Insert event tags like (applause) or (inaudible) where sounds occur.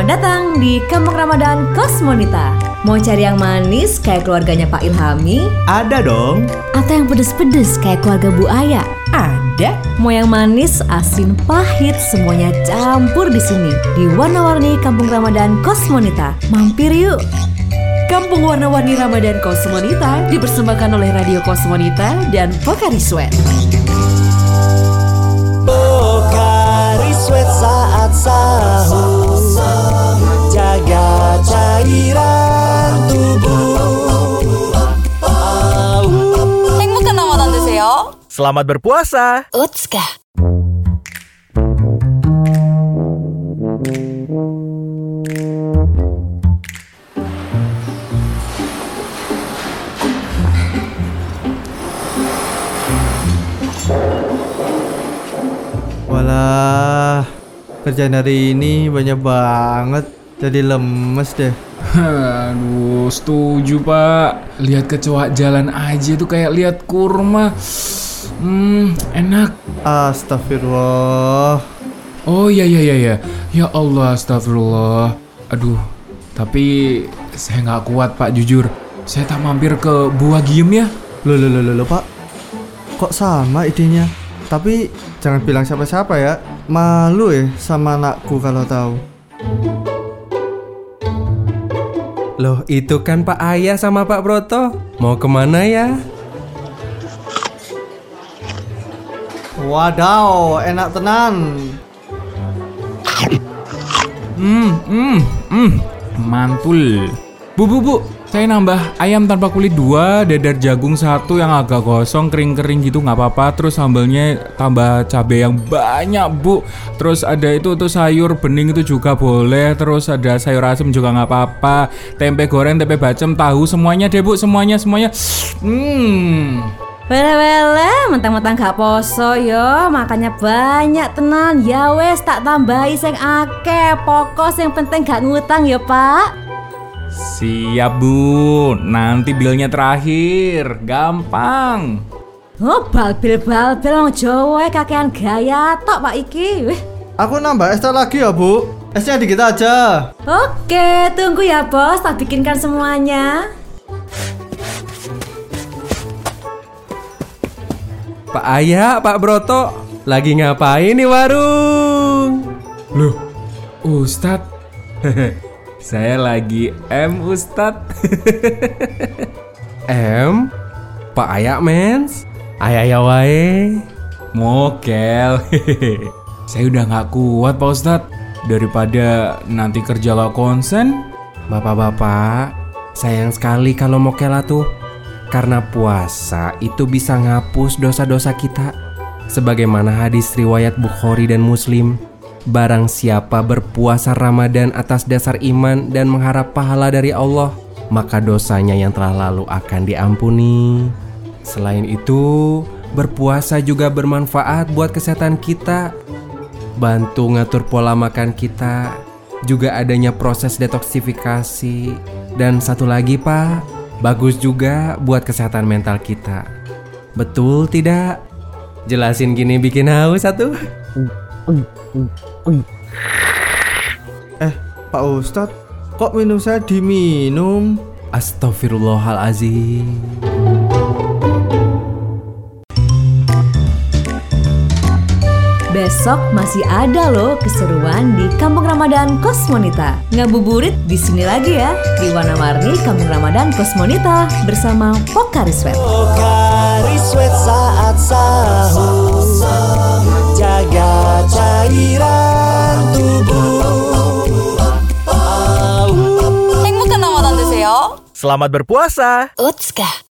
Selamat datang di Kampung Ramadan Kosmonita. Mau cari yang manis kayak keluarganya Pak Ilhami? Ada dong. Atau yang pedes-pedes kayak keluarga Bu Aya? Ada. Mau yang manis, asin, pahit, semuanya campur di sini di warna-warni Kampung Ramadan Kosmonita. Mampir yuk. Kampung Warna-Warni Ramadan Kosmonita dipersembahkan oleh Radio Kosmonita dan Pokari Sweat. Pokari Sweat saat sahur Annyeonghaseyo. Selamat berpuasa. Utska. Walah, kerjaan hari ini banyak banget. Jadi lemes deh. Aduh, setuju pak. Lihat kecoa jalan aja tuh kayak lihat kurma. Hmm, enak. Astagfirullah. Oh iya iya iya iya. Ya Allah, astagfirullah. Aduh, tapi saya nggak kuat pak jujur. Saya tak mampir ke buah giem ya. Loh, loh, loh, loh, loh, Pak. Kok sama idenya? Tapi jangan bilang siapa-siapa ya. Malu ya sama anakku kalau tahu. Loh itu kan Pak Ayah sama Pak Broto Mau ke mana ya? Wadaw, enak tenan. Hmm, hmm, hmm. Mantul. Bu, bu, bu. Saya nambah ayam tanpa kulit dua, dadar jagung satu yang agak gosong, kering-kering gitu nggak apa-apa. Terus sambelnya tambah cabai yang banyak bu. Terus ada itu tuh sayur bening itu juga boleh. Terus ada sayur asem juga nggak apa-apa. Tempe goreng, tempe bacem, tahu semuanya deh bu, semuanya semuanya. Hmm. Wele-wele, mentang-mentang gak poso yo, makanya banyak tenan. Ya wes tak tambahi sing akeh, pokok yang penting gak ngutang ya pak. Siap bu, nanti bilnya terakhir, gampang. Oh balbil-balbil wong Jawa kakean gaya tok pak iki. Wih. Aku nambah es teh lagi ya, Bu. Esnya dikit aja. Oke, tunggu ya bos, tak bikinkan semuanya. Pak Ayah, Pak Broto Lagi ngapain nih warung? Loh, Ustadz? (laughs) Saya lagi M Ustadz. (laughs) M? Pak Ayah mens? Ayah ya wae Mokel. (laughs) Saya udah nggak kuat Pak Ustadz. Daripada nanti kerja gak konsen. Bapak-bapak Sayang sekali kalau mokela tuh Karena puasa itu bisa ngapus dosa-dosa kita Sebagaimana hadis riwayat Bukhari dan Muslim Barang siapa berpuasa Ramadan atas dasar iman dan mengharap pahala dari Allah Maka dosanya yang telah lalu akan diampuni. Selain itu, berpuasa juga bermanfaat buat kesehatan kita. Bantu ngatur pola makan kita Juga adanya proses detoksifikasi. Dan satu lagi pak Bagus juga buat kesehatan mental kita. Betul tidak? Jelasin gini bikin haus satu Eh, Pak Ustadz, kok minum saya diminum? Astagfirullahalazim Besok masih ada loh keseruan di Kampung Ramadan Kosmonita. Ngabuburit di sini lagi ya di warna-warni Kampung Ramadan Kosmonita bersama Pokari Sweat. Pokari Sweat saat sahur Jaga cairan tubuh 행복한 라마단 되세요. Selamat berpuasa. 우츠카.